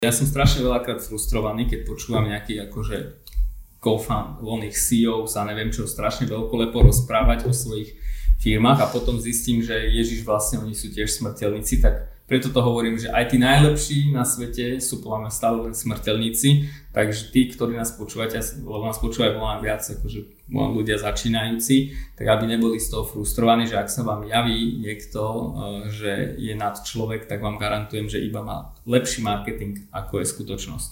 Ja som strašne veľakrát frustrovaný, keď počúvam nejaký akože co-found, voľných CEO sa neviem čo strašne veľkolepo rozprávať o svojich firmách a potom zistím, že Ježiš vlastne oni sú tiež smrteľníci, tak preto to hovorím, že aj tí najlepší na svete sú podľa mňa stále len smrteľníci, takže tí, ktorí nás počúvate, lebo nás počúvajú veľa viac, akože ľudia začínajúci, tak aby neboli z toho frustrovaní, že ak sa vám javí niekto, eh, že je nad človek, tak vám garantujem, že iba má lepší marketing, ako je skutočnosť.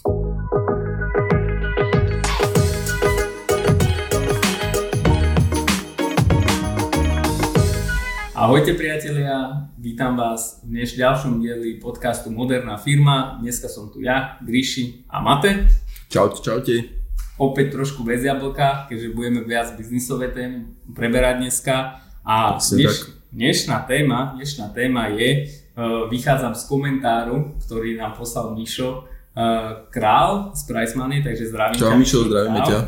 Ahojte priatelia, vítam vás v dneš ďalšom dieli podcastu Moderná firma. Dneska som tu ja, Gríši a Mate. Čaute, čaute. Opäť trošku bez jablka, keďže budeme viac biznisové témy preberať dneska. A dneš, dnešná téma, dnešná téma je, uh, vychádzam z komentáru, ktorý nám poslal Mišo uh, Král z Price Money, takže zdravím Čau ťa. Mišo, zdravíme ťa.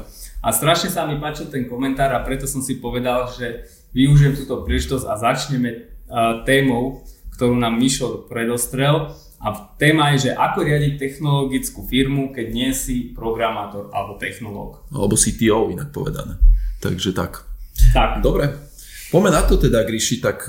A strašne sa mi páčil ten komentár a preto som si povedal, že využijem túto príležitosť a začneme uh, témou, ktorú nám Mišo predostrel. A téma je, že ako riadiť technologickú firmu, keď nie si programátor alebo technológ. Alebo CTO inak povedané. Takže tak. Tak. Dobre. Poďme na to teda, Gríši, tak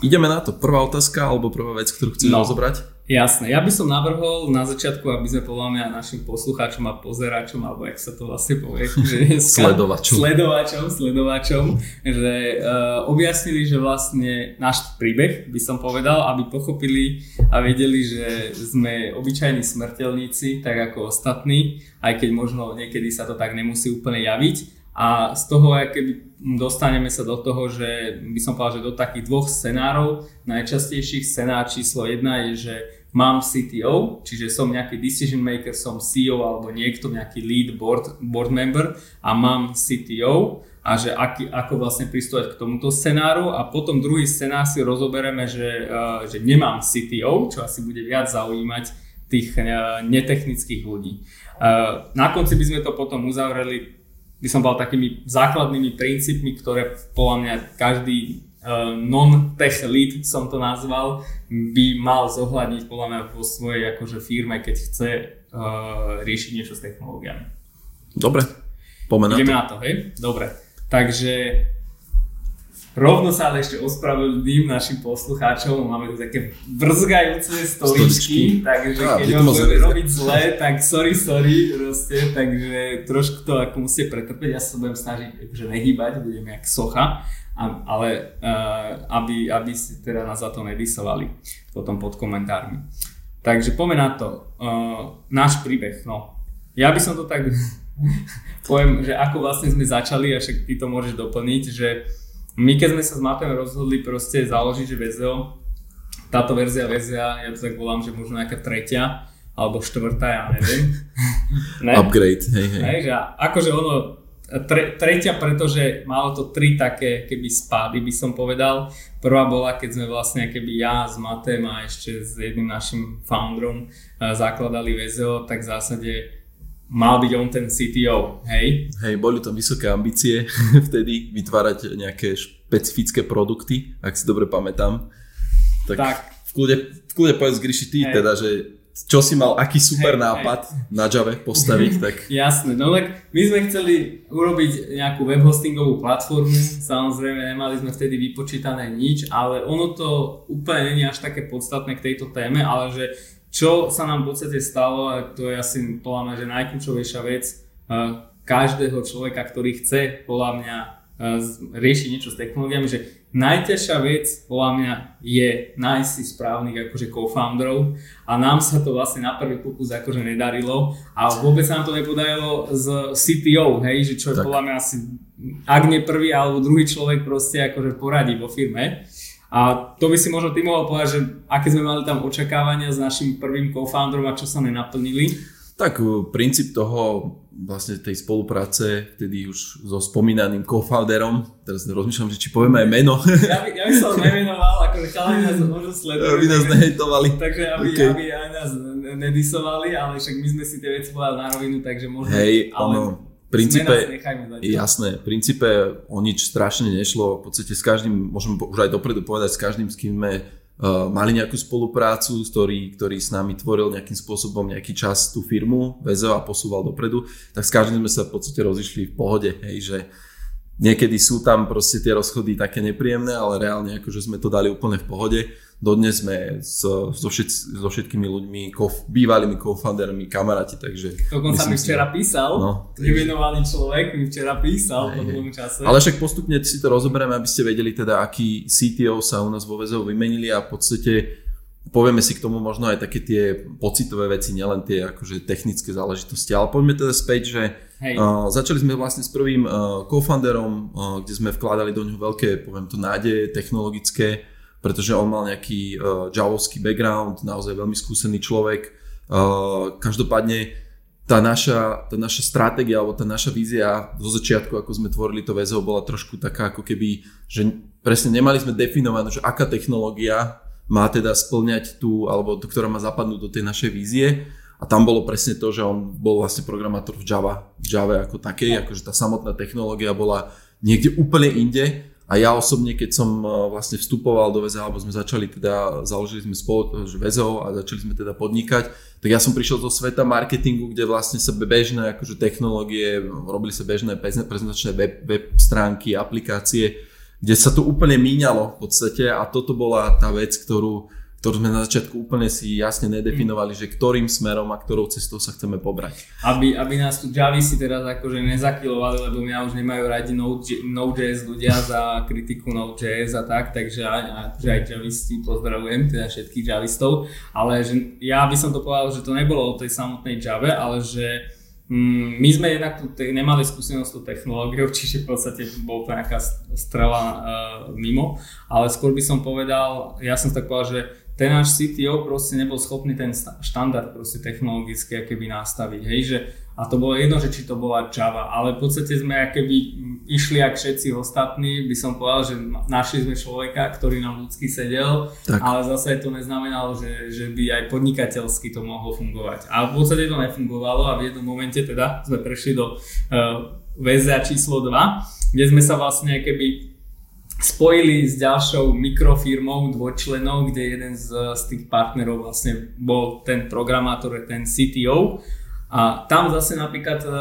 ideme na to. Prvá otázka alebo prvá vec, ktorú chceš no. rozobrať? Jasné, ja by som navrhol na začiatku, aby sme podľa mňa našim poslucháčom a pozeráčom, alebo jak sa to vlastne povie, že sledovačom. sledovačom, sledovačom, že uh, objasnili, že vlastne náš príbeh, by som povedal, aby pochopili a vedeli, že sme obyčajní smrteľníci, tak ako ostatní, aj keď možno niekedy sa to tak nemusí úplne javiť. A z toho, keby dostaneme sa do toho, že by som povedal, že do takých dvoch scenárov. Najčastejších scenár číslo jedna je, že mám CTO, čiže som nejaký decision maker, som CEO alebo niekto, nejaký lead board, board member a mám CTO a že aký, ako vlastne pristúpať k tomuto scenáru a potom druhý scenár si rozobereme, že, uh, že nemám CTO, čo asi bude viac zaujímať tých uh, netechnických ľudí. Uh, na konci by sme to potom uzavreli by som bol takými základnými princípmi, ktoré podľa mňa každý uh, non-tech lead som to nazval, by mal zohľadniť podľa mňa vo svojej akože firme, keď chce uh, riešiť niečo s technológiami. Dobre, poďme na Ideme to. na to, hej? Dobre. Takže Rovno sa ale ešte ospravedlním našim poslucháčom, máme tu také vrzgajúce stoličky, takže ja, keď vám budeme robiť zle, tak sorry, sorry, proste, takže trošku to ako musíte pretrpeť, ja sa budem snažiť že nehýbať, budem jak socha, ale uh, aby, aby si teda nás za to nedisovali potom pod komentármi. Takže poďme na to. Uh, náš príbeh, no. Ja by som to tak poviem, že ako vlastne sme začali, a však ty to môžeš doplniť, že my keď sme sa s Matem rozhodli proste založiť, že VZO, táto verzia VZA, ja to tak volám, že možno nejaká tretia, alebo štvrtá, ja neviem. ne? Upgrade, hej, hej. hej že akože ono, tre, tretia, pretože malo to tri také keby spády, by som povedal. Prvá bola, keď sme vlastne keby ja s Matem a ešte s jedným našim founderom eh, zakladali VZO, tak v zásade mal byť on ten CTO, hej? Hej, boli to vysoké ambície vtedy vytvárať nejaké špecifické produkty, ak si dobre pamätám. Tak, tak. v kľude, v kľude povedz Gríši ty hej. teda, že čo si mal, aký super hej, nápad hej. na Java postaviť, tak... Jasné, no tak my sme chceli urobiť nejakú web hostingovú platformu, samozrejme nemali sme vtedy vypočítané nič, ale ono to úplne je až také podstatné k tejto téme, ale že čo sa nám v podstate stalo, a to je asi podľa mňa, že najkľúčovejšia vec každého človeka, ktorý chce podľa mňa riešiť niečo s technológiami, že najťažšia vec podľa mňa je nájsť si správnych akože co-founderov a nám sa to vlastne na prvý pokus akože nedarilo a vôbec sa nám to nepodarilo z CTO, hej, že čo je tak. podľa mňa asi ak nie prvý alebo druhý človek proste akože poradí vo firme. A to by si možno ty mohol povedať, že aké sme mali tam očakávania s našim prvým co-founderom a čo sa nenaplnili? Tak e, princíp toho vlastne tej spolupráce vtedy už so spomínaným co-founderom, teraz rozmýšľam, že či povieme aj meno. Ja by, ja by som nemenoval, ako chalani nás možno sledovali. Aby nás nehejtovali. Takže aby, okay. aby aj nás nedisovali, ale však my sme si tie veci povedali na rovinu, takže možno... Hej, ale... ono, princípe, jasné, v princípe o nič strašne nešlo, v podstate s každým, môžem už aj dopredu povedať, s každým, s kým sme uh, mali nejakú spoluprácu, ktorý, ktorý s nami tvoril nejakým spôsobom nejaký čas tú firmu, vezol a posúval dopredu, tak s každým sme sa v podstate rozišli v pohode, hej, že niekedy sú tam proste tie rozchody také nepríjemné, ale reálne akože sme to dali úplne v pohode dodnes sme so, so, všet, so všetkými ľuďmi, kof, bývalými co-foundermi, kamaráti, takže... Dokonca mi včera písal, no, nevenovaný človek mi včera písal po dlhom čase. Ale však postupne si to rozoberieme, aby ste vedeli teda, aký CTO sa u nás vo VZO vymenili a v podstate povieme si k tomu možno aj také tie pocitové veci, nielen tie akože technické záležitosti, ale poďme teda späť, že uh, začali sme vlastne s prvým uh, co-founderom, uh, kde sme vkladali do ňoho veľké, poviem to, nádeje technologické, pretože on mal nejaký uh, javovský background, naozaj veľmi skúsený človek. Uh, každopádne tá naša, tá naša stratégia alebo tá naša vízia zo začiatku, ako sme tvorili to VZO, bola trošku taká ako keby, že presne nemali sme definované, že aká technológia má teda splňať tú, alebo tú, ktorá má zapadnúť do tej našej vízie. A tam bolo presne to, že on bol vlastne programátor v Java, v Java ako takej, akože tá samotná technológia bola niekde úplne inde a ja osobne, keď som e, vlastne vstupoval do VZO, alebo sme začali teda, založili sme spolu VZO a začali sme teda podnikať, tak ja som prišiel do sveta marketingu, kde vlastne sa bežné akože technológie, robili sa bežné prezentačné web, web stránky, aplikácie, kde sa to úplne míňalo v podstate. A toto bola tá vec, ktorú, ktorú sme na začiatku úplne si jasne nedefinovali, že ktorým smerom a ktorou cestou sa chceme pobrať. Aby, aby nás tu Javisi teraz akože nezakilovali, lebo mňa už nemajú radi Node.js ľudia za kritiku Node.js a tak, takže aj, aj, aj Javisti pozdravujem, teda všetkých Javistov, ale že ja by som to povedal, že to nebolo o tej samotnej Jave, ale že mm, my sme jednak tu nemali skúsenosť s tou technológiou, čiže v podstate bol to nejaká strela uh, mimo, ale skôr by som povedal, ja som tak povedal, že ten náš CTO proste nebol schopný ten štandard proste technologický keby nastaviť, hej, že a to bolo jedno, že či to bola Java, ale v podstate sme keby išli ak všetci ostatní, by som povedal, že našli sme človeka, ktorý nám ľudsky sedel, tak. ale zase to neznamenalo, že, že by aj podnikateľsky to mohlo fungovať. A v podstate to nefungovalo a v jednom momente teda sme prešli do uh, väzia číslo 2, kde sme sa vlastne keby spojili s ďalšou mikrofirmou dvojčlenov, kde jeden z, z tých partnerov vlastne bol ten programátor, ten CTO a tam zase napríklad uh,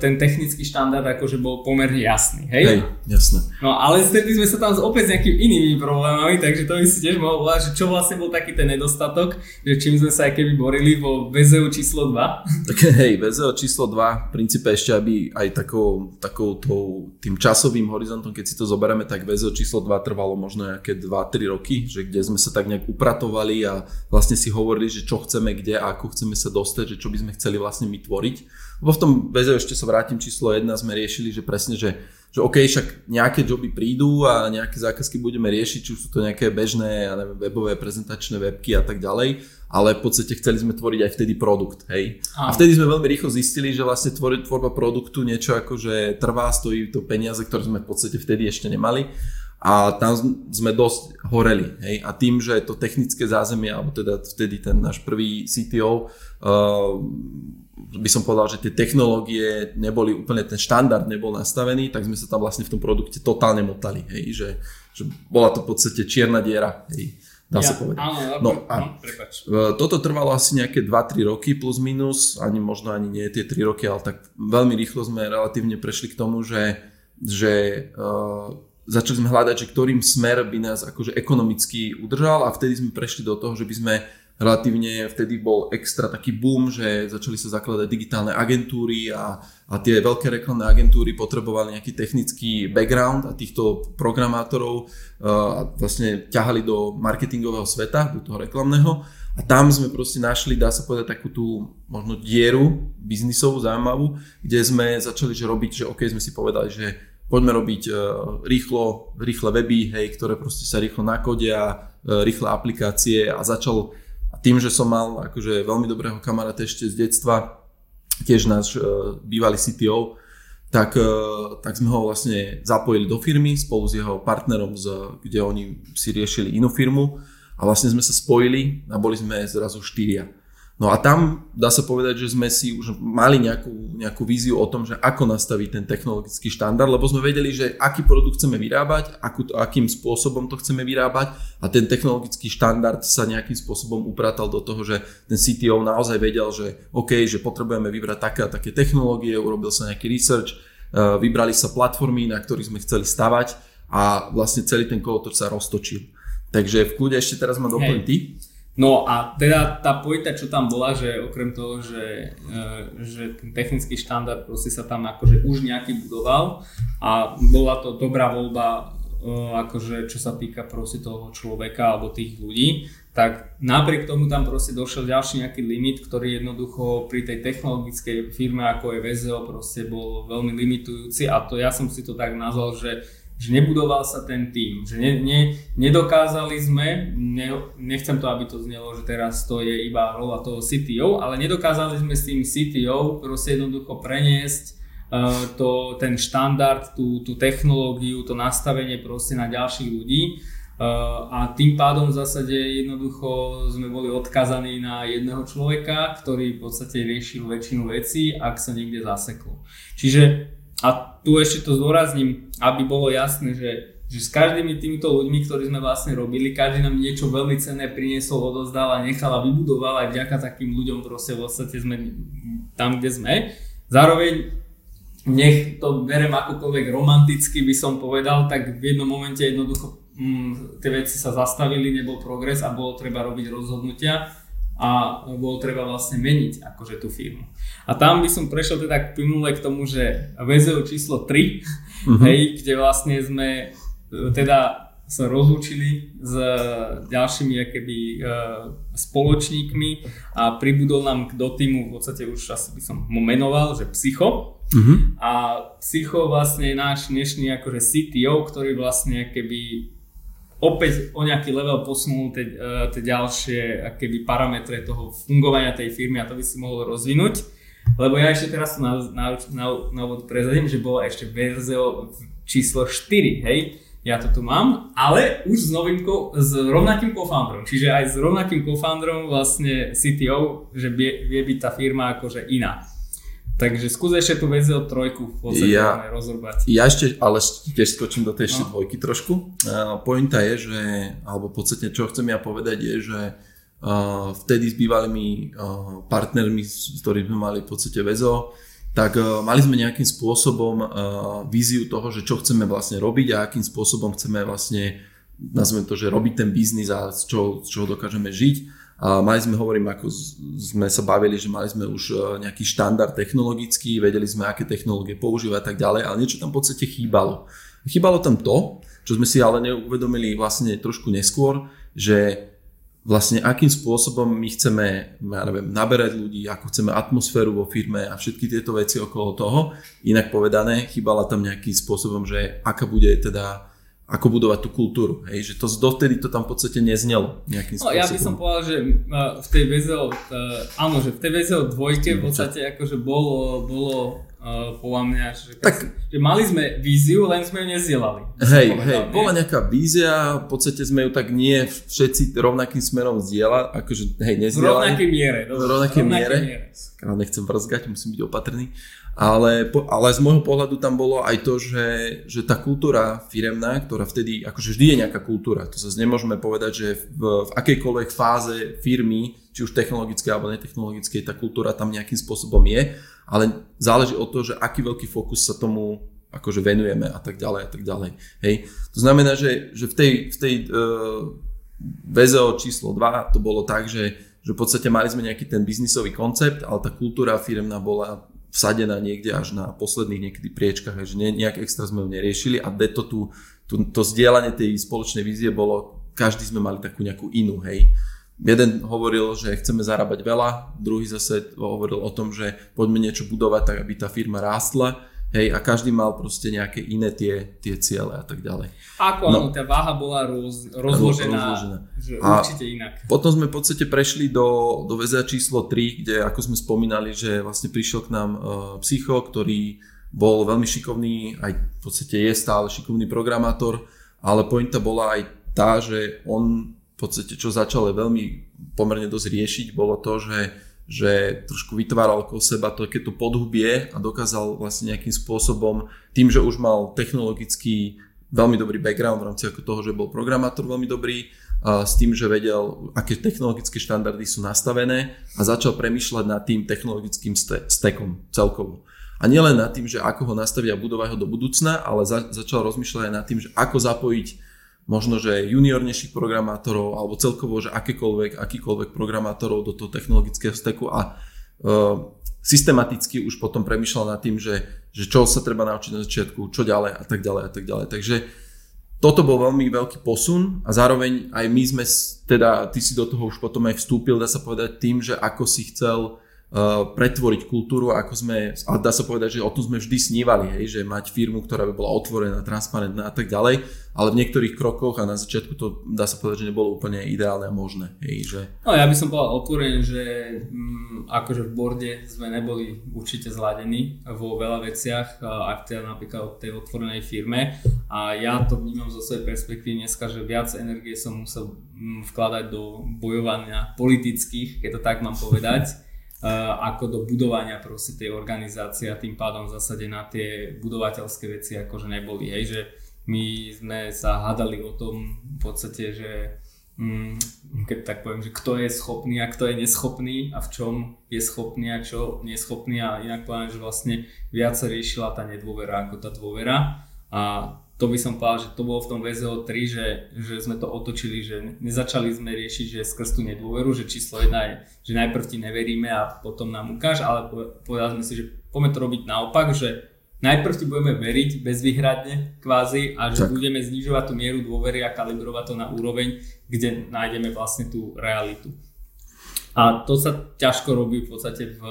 ten technický štandard akože bol pomerne jasný, hej? Hej, jasné. No ale stretli sme sa tam s opäť s nejakými inými problémami, takže to by si tiež mohol že čo vlastne bol taký ten nedostatok, že čím sme sa aj keby borili vo VZU číslo 2. Tak hej, VZU číslo 2 v princípe ešte aby aj takou, takou tou, tým časovým horizontom, keď si to zoberieme, tak VZU číslo 2 trvalo možno nejaké 2-3 roky, že kde sme sa tak nejak upratovali a vlastne si hovorili, že čo chceme kde a ako chceme sa dostať, že čo by sme chceli vlastne my tvoriť. Lebo v tom BZ ešte sa vrátim číslo 1, sme riešili, že presne, že, že OK, však nejaké joby prídu a nejaké zákazky budeme riešiť, či už sú to nejaké bežné, ja neviem, webové, prezentačné webky a tak ďalej, ale v podstate chceli sme tvoriť aj vtedy produkt, hej. A, a vtedy sme veľmi rýchlo zistili, že vlastne tvoriť tvorba produktu niečo ako, že trvá, stojí to peniaze, ktoré sme v podstate vtedy ešte nemali a tam sme dosť horeli. Hej? A tým, že to technické zázemie, alebo teda vtedy ten náš prvý CTO, uh, by som povedal, že tie technológie neboli úplne, ten štandard nebol nastavený, tak sme sa tam vlastne v tom produkte totálne motali. Hej? Že, že bola to v podstate čierna diera. Hej? Dá ja, sa povedať. Áno, no, a no, toto trvalo asi nejaké 2-3 roky plus minus, ani možno ani nie tie 3 roky, ale tak veľmi rýchlo sme relatívne prešli k tomu, že, že uh, začali sme hľadať, že ktorým smer by nás akože ekonomicky udržal a vtedy sme prešli do toho, že by sme relatívne, vtedy bol extra taký boom, že začali sa zakladať digitálne agentúry a, a tie veľké reklamné agentúry potrebovali nejaký technický background a týchto programátorov uh, vlastne ťahali do marketingového sveta, do toho reklamného. A tam sme proste našli, dá sa povedať, takú tú možno dieru biznisovú, zaujímavú, kde sme začali že robiť, že OK, sme si povedali, že poďme robiť uh, rýchlo, rýchle weby, hej, ktoré proste sa rýchlo nakodia, uh, rýchle aplikácie a začal, tým, že som mal akože veľmi dobrého kamaráta ešte z detstva, tiež náš uh, bývalý CTO, tak, uh, tak sme ho vlastne zapojili do firmy spolu s jeho partnerom, z, kde oni si riešili inú firmu a vlastne sme sa spojili a boli sme zrazu štyria. No a tam dá sa povedať, že sme si už mali nejakú, nejakú víziu o tom, že ako nastaviť ten technologický štandard, lebo sme vedeli, že aký produkt chceme vyrábať, akú, akým spôsobom to chceme vyrábať a ten technologický štandard sa nejakým spôsobom upratal do toho, že ten CTO naozaj vedel, že OK, že potrebujeme vybrať také a také technológie, urobil sa nejaký research, uh, vybrali sa platformy, na ktorých sme chceli stavať a vlastne celý ten kolotoč sa roztočil. Takže v kľude ešte teraz ma doplň ty. No a teda tá pointa, čo tam bola, že okrem toho, že, e, že ten technický štandard proste sa tam akože už nejaký budoval a bola to dobrá voľba e, akože čo sa týka proste toho človeka alebo tých ľudí, tak napriek tomu tam proste došiel ďalší nejaký limit, ktorý jednoducho pri tej technologickej firme ako je VZO proste bol veľmi limitujúci a to ja som si to tak nazval, že že nebudoval sa ten tým, že ne, ne, nedokázali sme, ne, nechcem to, aby to znelo, že teraz to je iba rola toho CTO, ale nedokázali sme s tým CTO proste jednoducho preniesť uh, to, ten štandard, tú, tú technológiu, to nastavenie proste na ďalších ľudí uh, a tým pádom v zásade jednoducho sme boli odkazaní na jedného človeka, ktorý v podstate riešil väčšinu vecí, ak sa niekde zaseklo. Čiže a tu ešte to zdôrazním, aby bolo jasné, že, že s každými týmito ľuďmi, ktorí sme vlastne robili, každý nám niečo veľmi cenné priniesol, odozdal a nechal a vybudoval aj vďaka takým ľuďom proste v podstate sme tam, kde sme. Zároveň nech to berem akokoľvek romanticky by som povedal, tak v jednom momente jednoducho mm, tie veci sa zastavili, nebol progres a bolo treba robiť rozhodnutia a bolo treba vlastne meniť akože tú firmu. A tam by som prešiel teda plynule k tomu, že VZO číslo 3, uh-huh. hej, kde vlastne sme e, teda sa rozlúčili s ďalšími akéby, e, spoločníkmi a pribudol nám do týmu, v podstate už asi by som mu menoval, že Psycho. Uh-huh. A Psycho vlastne je náš dnešný akože CTO, ktorý vlastne keby opäť o nejaký level posunul tie, uh, tie ďalšie akéby parametre toho fungovania tej firmy a to by si mohol rozvinúť. Lebo ja ešte teraz na, na, na, na úvod prezadím, že bola ešte verzio číslo 4, hej, ja to tu mám, ale už s novým, s rovnakým co-founderom, čiže aj s rovnakým co-founderom vlastne CTO, že vie, vie byť tá firma akože iná. Takže skús ešte tú VZO trojku v podstate ja, rozrobať. Ja ešte, ale tiež skočím do tej ešte no. dvojky trošku. Uh, pointa je, že, alebo v podstate čo chcem ja povedať je, že uh, vtedy s bývalými uh, partnermi, s ktorými sme mali v podstate VZO, tak uh, mali sme nejakým spôsobom uh, víziu toho, že čo chceme vlastne robiť a akým spôsobom chceme vlastne, nazvem to, že robiť ten biznis a z čoho, z čoho dokážeme žiť. A mali sme, hovorím, ako sme sa bavili, že mali sme už e, nejaký štandard technologický, vedeli sme, aké technológie používať a tak ďalej, ale niečo tam v podstate chýbalo. Chýbalo tam to, čo sme si ale neuvedomili vlastne trošku neskôr, že vlastne akým spôsobom my chceme, ja neviem, naberať ľudí, ako chceme atmosféru vo firme a všetky tieto veci okolo toho. Inak povedané, chýbala tam nejakým spôsobom, že aká bude teda ako budovať tú kultúru. Hej? Že to dovtedy to tam v podstate neznelo nejakým spôsobom. No, ja by som povedal, že v tej VZO, áno, že v tej VZO dvojke v podstate akože bolo, bolo uh, podľa mňa, že, tak, že mali sme víziu, len sme ju nezdielali. Hej, hej, nie? bola nejaká vízia, v podstate sme ju tak nie všetci rovnakým smerom zdieľali, akože hej, nezdielali. V rovnakej miere. V rovnakej miere. miere. Nechcem vrzgať, musím byť opatrný. Ale, ale z môjho pohľadu tam bolo aj to, že, že tá kultúra firemná, ktorá vtedy, akože vždy je nejaká kultúra, to sa nemôžeme povedať, že v, v akejkoľvek fáze firmy, či už technologickej alebo netechnologickej, tá kultúra tam nejakým spôsobom je, ale záleží od toho, že aký veľký fokus sa tomu akože venujeme a tak ďalej a tak ďalej. Hej. To znamená, že, že v tej, v tej uh, VZO číslo 2 to bolo tak, že, že v podstate mali sme nejaký ten biznisový koncept, ale tá kultúra firmná bola vsadená niekde až na posledných niekedy priečkach, že nejak extra sme ju neriešili a to, tu, tu, to zdieľanie tej spoločnej vízie bolo, každý sme mali takú nejakú inú, hej. Jeden hovoril, že chceme zarábať veľa, druhý zase hovoril o tom, že poďme niečo budovať tak, aby tá firma rástla Hej, a každý mal proste nejaké iné tie, tie ciele a tak ďalej. Ako no, tá váha bola roz, rozložená, rozložená. Že a určite inak. Potom sme v podstate prešli do, do VZA číslo 3, kde ako sme spomínali, že vlastne prišiel k nám uh, psycho, ktorý bol veľmi šikovný, aj v podstate je stále šikovný programátor, ale pointa bola aj tá, že on podstate čo začal veľmi pomerne dosť riešiť, bolo to, že že trošku vytváral okolo seba takéto podhubie a dokázal vlastne nejakým spôsobom, tým, že už mal technologický veľmi dobrý background v rámci ako toho, že bol programátor veľmi dobrý, a s tým, že vedel, aké technologické štandardy sú nastavené a začal premyšľať nad tým technologickým stekom celkovo. A nielen nad tým, že ako ho nastaviť a budovať ho do budúcna, ale za, začal rozmýšľať aj nad tým, že ako zapojiť možno, že juniornejších programátorov alebo celkovo, že akékoľvek, akýkoľvek programátorov do toho technologického steku a uh, systematicky už potom premyšľal nad tým, že, že čo sa treba naučiť na začiatku, čo ďalej a tak ďalej a tak ďalej. Takže toto bol veľmi veľký posun a zároveň aj my sme, teda ty si do toho už potom aj vstúpil, dá sa povedať tým, že ako si chcel pretvoriť kultúru, ako sme, a dá sa povedať, že o tom sme vždy snívali, hej, že mať firmu, ktorá by bola otvorená, transparentná a tak ďalej, ale v niektorých krokoch a na začiatku to dá sa povedať, že nebolo úplne ideálne a možné. Hej, že... No ja by som povedal otvorený, že mm, akože v borde sme neboli určite zladení vo veľa veciach, ak teda napríklad o tej otvorenej firme a ja to vnímam zo svojej perspektívy dneska, že viac energie som musel mm, vkladať do bojovania politických, keď to tak mám povedať, ako do budovania proste tej organizácie a tým pádom v zásade na tie budovateľské veci akože neboli. Hej, že my sme sa hádali o tom v podstate, že mm, keď tak poviem, že kto je schopný a kto je neschopný a v čom je schopný a čo neschopný a inak poviem, že vlastne viac sa riešila tá nedôvera ako tá dôvera a to by som povedal, že to bolo v tom VZO 3, že, že sme to otočili, že nezačali sme riešiť, že skrz tú nedôveru, že číslo jedna je, že najprv ti neveríme a potom nám ukáž, ale povedali sme si, že poďme to robiť naopak, že najprv ti budeme veriť bezvýhradne kvázi a že tak. budeme znižovať tú mieru dôvery a kalibrovať to na úroveň, kde nájdeme vlastne tú realitu. A to sa ťažko robí v podstate v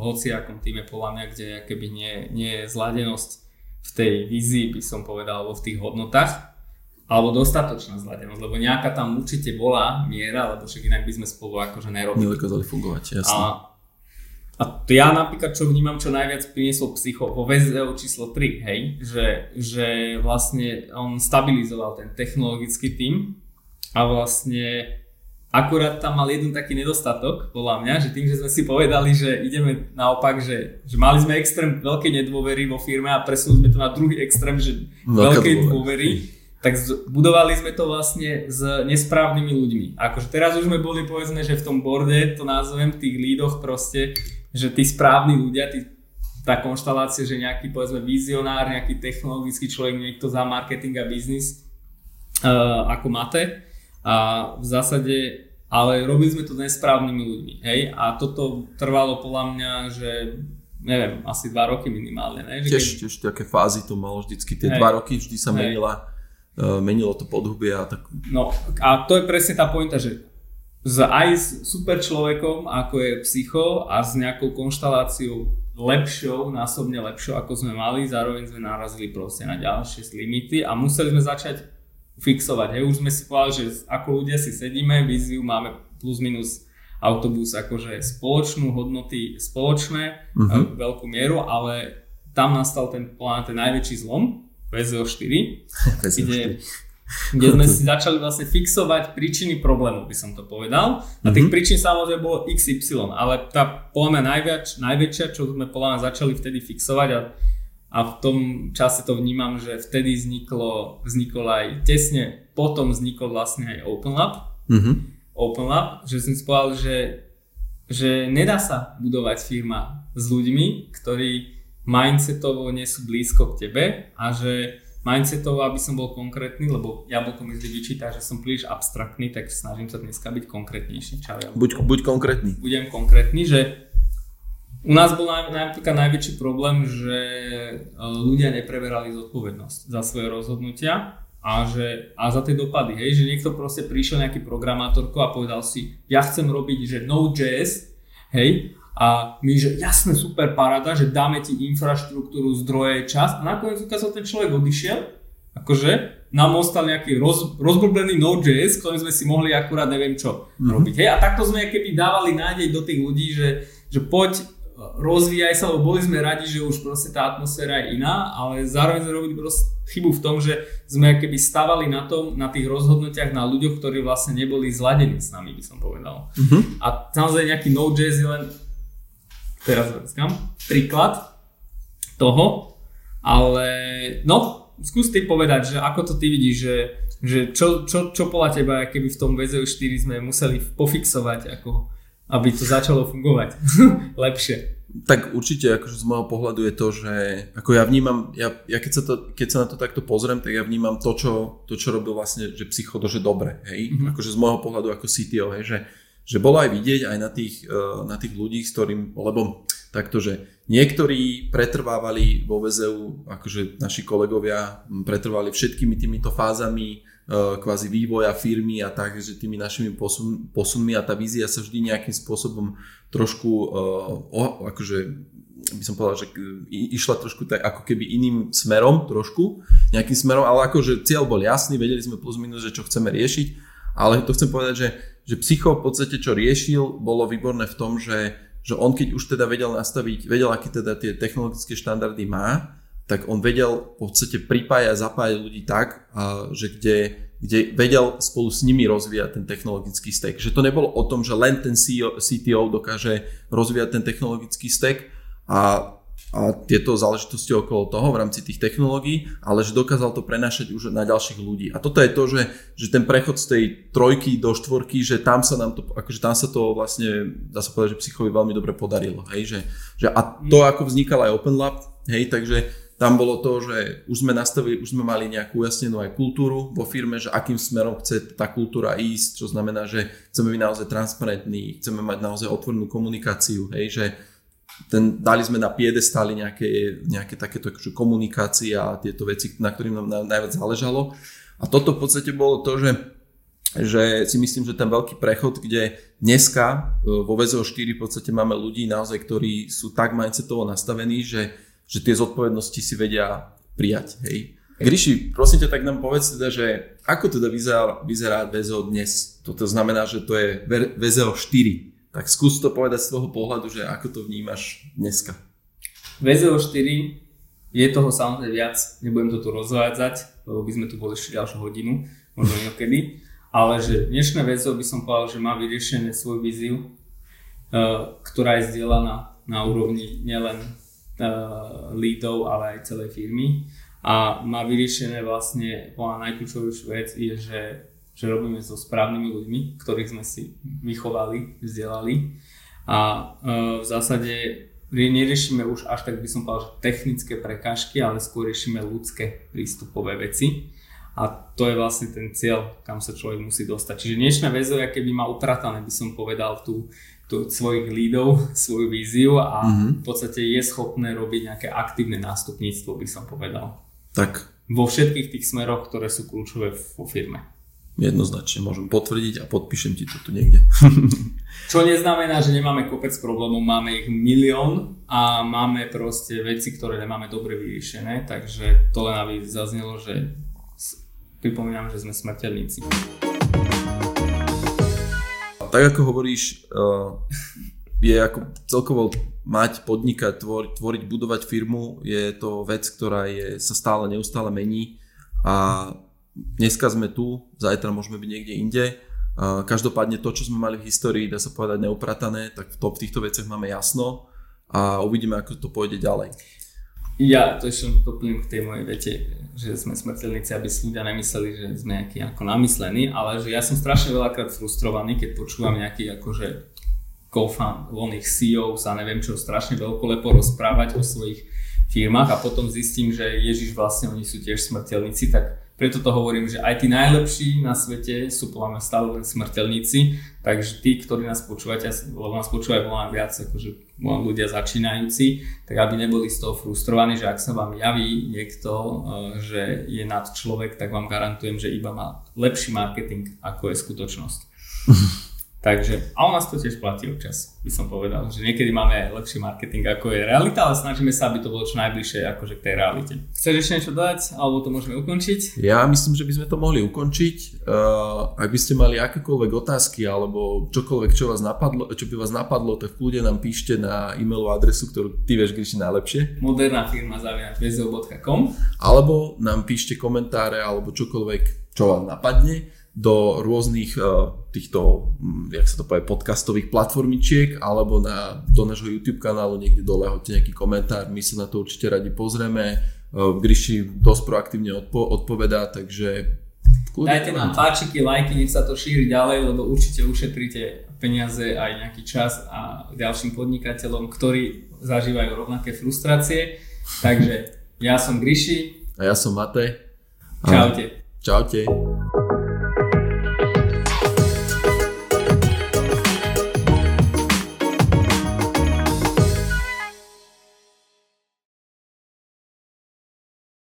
hociakom týme podľa mňa, kde keby nie, nie je zladenosť v tej vízii by som povedal, alebo v tých hodnotách, alebo dostatočná zladenosť, lebo nejaká tam určite bola miera, lebo však inak by sme spolu akože nerobili. Nedokázali fungovať, jasne. A, a to ja napríklad, čo vnímam, čo najviac priniesol psycho vo VZO číslo 3, hej, že, že vlastne on stabilizoval ten technologický tým a vlastne Akurát tam mal jeden taký nedostatok, podľa mňa, že tým, že sme si povedali, že ideme naopak, že, že mali sme extrém veľkej nedôvery vo firme a presunuli sme to na druhý extrém, že veľkej dôvery, tak budovali sme to vlastne s nesprávnymi ľuďmi. Akože teraz už sme boli povedzme, že v tom borde, to nazvem, tých lídoch proste, že tí správni ľudia, tí, tá konštalácia, že nejaký povedzme vizionár, nejaký technologický človek, niekto za marketing a biznis, uh, ako Mate, a v zásade, ale robili sme to nesprávnymi ľuďmi, hej, a toto trvalo podľa mňa, že neviem, asi dva roky minimálne, ne? Že tiež, keď... tiež také fázy to malo vždycky, tie hej. dva roky vždy sa hej. menila, uh, menilo to podhubie a tak. No a to je presne tá pointa, že s, aj s super človekom, ako je psycho a s nejakou konštaláciou lepšou, násobne lepšou, ako sme mali, zároveň sme narazili proste na ďalšie limity a museli sme začať fixovať. Hej. Už sme si povedali, že ako ľudia si sedíme, víziu máme plus minus autobus akože spoločnú hodnoty spoločné, uh-huh. veľkú mieru, ale tam nastal ten, ten najväčší zlom, VZO 4, kde, kde sme si začali vlastne fixovať príčiny problému, by som to povedal. A tých uh-huh. príčin samozrejme bolo XY, ale tá podľa mňa najviac, najväčšia, čo sme podľa mňa začali vtedy fixovať a a v tom čase to vnímam, že vtedy vzniklo, vzniklo aj tesne, potom vznikol vlastne aj Open Lab. Mm-hmm. Open Lab, že som si povedal, že, že nedá sa budovať firma s ľuďmi, ktorí mindsetovo nie sú blízko k tebe a že mindsetovo, aby som bol konkrétny, lebo jablko mi vždy vyčíta, že som príliš abstraktný, tak snažím sa dneska byť konkrétnejší. Čau, buď, buď konkrétny. Budem konkrétny, že u nás bol napríklad najväčší problém, že e, ľudia nepreberali zodpovednosť za svoje rozhodnutia a, že, a za tie dopady, hej, že niekto proste prišiel nejaký programátorko a povedal si, ja chcem robiť, že Node.js, hej, a my, že jasne, super parada, že dáme ti infraštruktúru, zdroje, čas a nakoniec ukázal ten človek odišiel, akože nám ostal nejaký roz, rozblbený Node.js, ktorým sme si mohli akurát neviem čo mm-hmm. robiť. Hej, a takto sme keby dávali nádej do tých ľudí, že, že poď rozvíjaj sa, lebo boli sme radi, že už proste tá atmosféra je iná, ale zároveň sme robili chybu v tom, že sme keby stavali na tom, na tých rozhodnutiach na ľuďoch, ktorí vlastne neboli zladení s nami, by som povedal. Uh-huh. A samozrejme nejaký Node.js je len teraz kam, príklad toho, ale no, skús ty povedať, že ako to ty vidíš, že, že čo, čo, čo podľa teba, keby v tom VZO4 sme museli pofixovať ako aby to začalo fungovať lepšie. Tak určite akože z môjho pohľadu je to, že ako ja vnímam, ja, ja keď, sa to, keď sa na to takto pozriem, tak ja vnímam to, čo, to, čo robil vlastne, že psychodo, že dobre, hej, mm-hmm. akože z môjho pohľadu ako CTO, hej, že, že bolo aj vidieť aj na tých, uh, na tých ľudí, s ktorým, lebo takto, že niektorí pretrvávali vo VZU, akože naši kolegovia pretrvali všetkými týmito fázami, E, kvázi vývoja firmy a tak, že tými našimi posun, posunmi a tá vízia sa vždy nejakým spôsobom trošku uh, akože by som povedal, že išla trošku tak ako keby iným smerom trošku, nejakým smerom, ale akože cieľ bol jasný, vedeli sme plus minus, že čo chceme riešiť, ale to chcem povedať, že, že psycho v podstate čo riešil, bolo výborné v tom, že, že on keď už teda vedel nastaviť, vedel, aké teda tie technologické štandardy má, tak on vedel v podstate pripájať a zapájať ľudí tak, že kde, kde vedel spolu s nimi rozvíjať ten technologický stack. Že to nebolo o tom, že len ten CEO, CTO dokáže rozvíjať ten technologický stack a, a tieto záležitosti okolo toho v rámci tých technológií, ale že dokázal to prenášať už na ďalších ľudí. A toto je to, že, že ten prechod z tej trojky do štvorky, že tam sa nám to, akože tam sa to vlastne, dá sa povedať, že psychovi veľmi dobre podarilo. Hej? Že, že a to, ako vznikal aj Open Lab, hej, takže tam bolo to, že už sme nastavili, už sme mali nejakú ujasnenú aj kultúru vo firme, že akým smerom chce tá kultúra ísť, čo znamená, že chceme byť naozaj transparentní, chceme mať naozaj otvorenú komunikáciu, hej, že ten, dali sme na piedestáli nejaké, nejaké takéto akože komunikácie a tieto veci, na ktorým nám najviac záležalo. A toto v podstate bolo to, že že si myslím, že ten veľký prechod, kde dneska e, vo VZO4 v podstate máme ľudí naozaj, ktorí sú tak mindsetovo nastavení, že že tie zodpovednosti si vedia prijať. Hej. Gríši, prosím ťa, tak nám povedz teda, že ako teda vyzerá, vyzerá VZO dnes? Toto znamená, že to je VZO 4. Tak skús to povedať z toho pohľadu, že ako to vnímaš dneska. VZO 4 je toho samozrejme viac, nebudem to tu rozvádzať, lebo by sme tu boli ešte ďalšiu hodinu, možno inokedy. Ale že dnešné VZO by som povedal, že má vyriešené svoju víziu, eh, ktorá je zdieľaná na úrovni nielen uh, leadov, ale aj celej firmy. A má vyriešené vlastne, bola najkľúčovejšiu vec je, že, že robíme so správnymi ľuďmi, ktorých sme si vychovali, vzdelali. A uh, v zásade neriešime už až tak by som povedal, že technické prekážky, ale skôr riešime ľudské prístupové veci. A to je vlastne ten cieľ, kam sa človek musí dostať. Čiže dnešná väzovia, keby má upratané, by som povedal, tú, tú, svojich lídov, svoju víziu a mm-hmm. v podstate je schopné robiť nejaké aktívne nástupníctvo, by som povedal. Tak. Vo všetkých tých smeroch, ktoré sú kľúčové vo firme. Jednoznačne môžem potvrdiť a podpíšem ti to tu niekde. Čo neznamená, že nemáme kopec problémov, máme ich milión a máme proste veci, ktoré nemáme dobre vyriešené, takže to len aby zaznelo, že pripomínam, že sme smrteľníci tak ako hovoríš, uh, je ako celkovo mať, podnikať, tvoriť, tvoriť, budovať firmu, je to vec, ktorá je, sa stále, neustále mení a dneska sme tu, zajtra môžeme byť niekde inde. Uh, každopádne to, čo sme mali v histórii, dá sa povedať neupratané, tak v, to, v týchto veciach máme jasno a uvidíme, ako to pôjde ďalej. Ja to ešte doplním k tej mojej vete, že sme smrteľníci, aby si ľudia nemysleli, že sme nejakí ako namyslení, ale že ja som strašne veľakrát frustrovaný, keď počúvam nejakých akože co-found, voľných CEOs a neviem čo, strašne veľkolepo rozprávať o svojich firmách a potom zistím, že Ježiš vlastne oni sú tiež smrteľníci, tak preto to hovorím, že aj tí najlepší na svete sú podľa mňa stále len smrteľníci, takže tí, ktorí nás počúvate, lebo nás počúvajú veľa viac akože ľudia začínajúci, tak aby neboli z toho frustrovaní, že ak sa vám javí niekto, eh, že je nad človek, tak vám garantujem, že iba má lepší marketing, ako je skutočnosť. Takže, a u nás to tiež platí občas, by som povedal, že niekedy máme lepší marketing ako je realita, ale snažíme sa, aby to bolo čo najbližšie akože k tej realite. Chceš ešte niečo dodať, alebo to môžeme ukončiť? Ja myslím, že by sme to mohli ukončiť. Uh, ak by ste mali akékoľvek otázky alebo čokoľvek, čo, vás napadlo, čo by vás napadlo, tak v kľude nám píšte na e-mailovú adresu, ktorú ty vieš Gríši najlepšie. Moderná firma zavinač.com Alebo nám píšte komentáre alebo čokoľvek, čo vám napadne do rôznych uh, týchto, um, jak sa to povie, podcastových platformičiek alebo na, do nášho YouTube kanálu niekde dole hoďte nejaký komentár, my sa na to určite radi pozrieme. Uh, dosť proaktívne odpo- odpovedá, takže Dajte nám páčiky, lajky, nech sa to šíri ďalej, lebo určite ušetríte peniaze aj nejaký čas a ďalším podnikateľom, ktorí zažívajú rovnaké frustrácie. Takže ja som Gryši. A ja som Matej. Čaute. Čaute.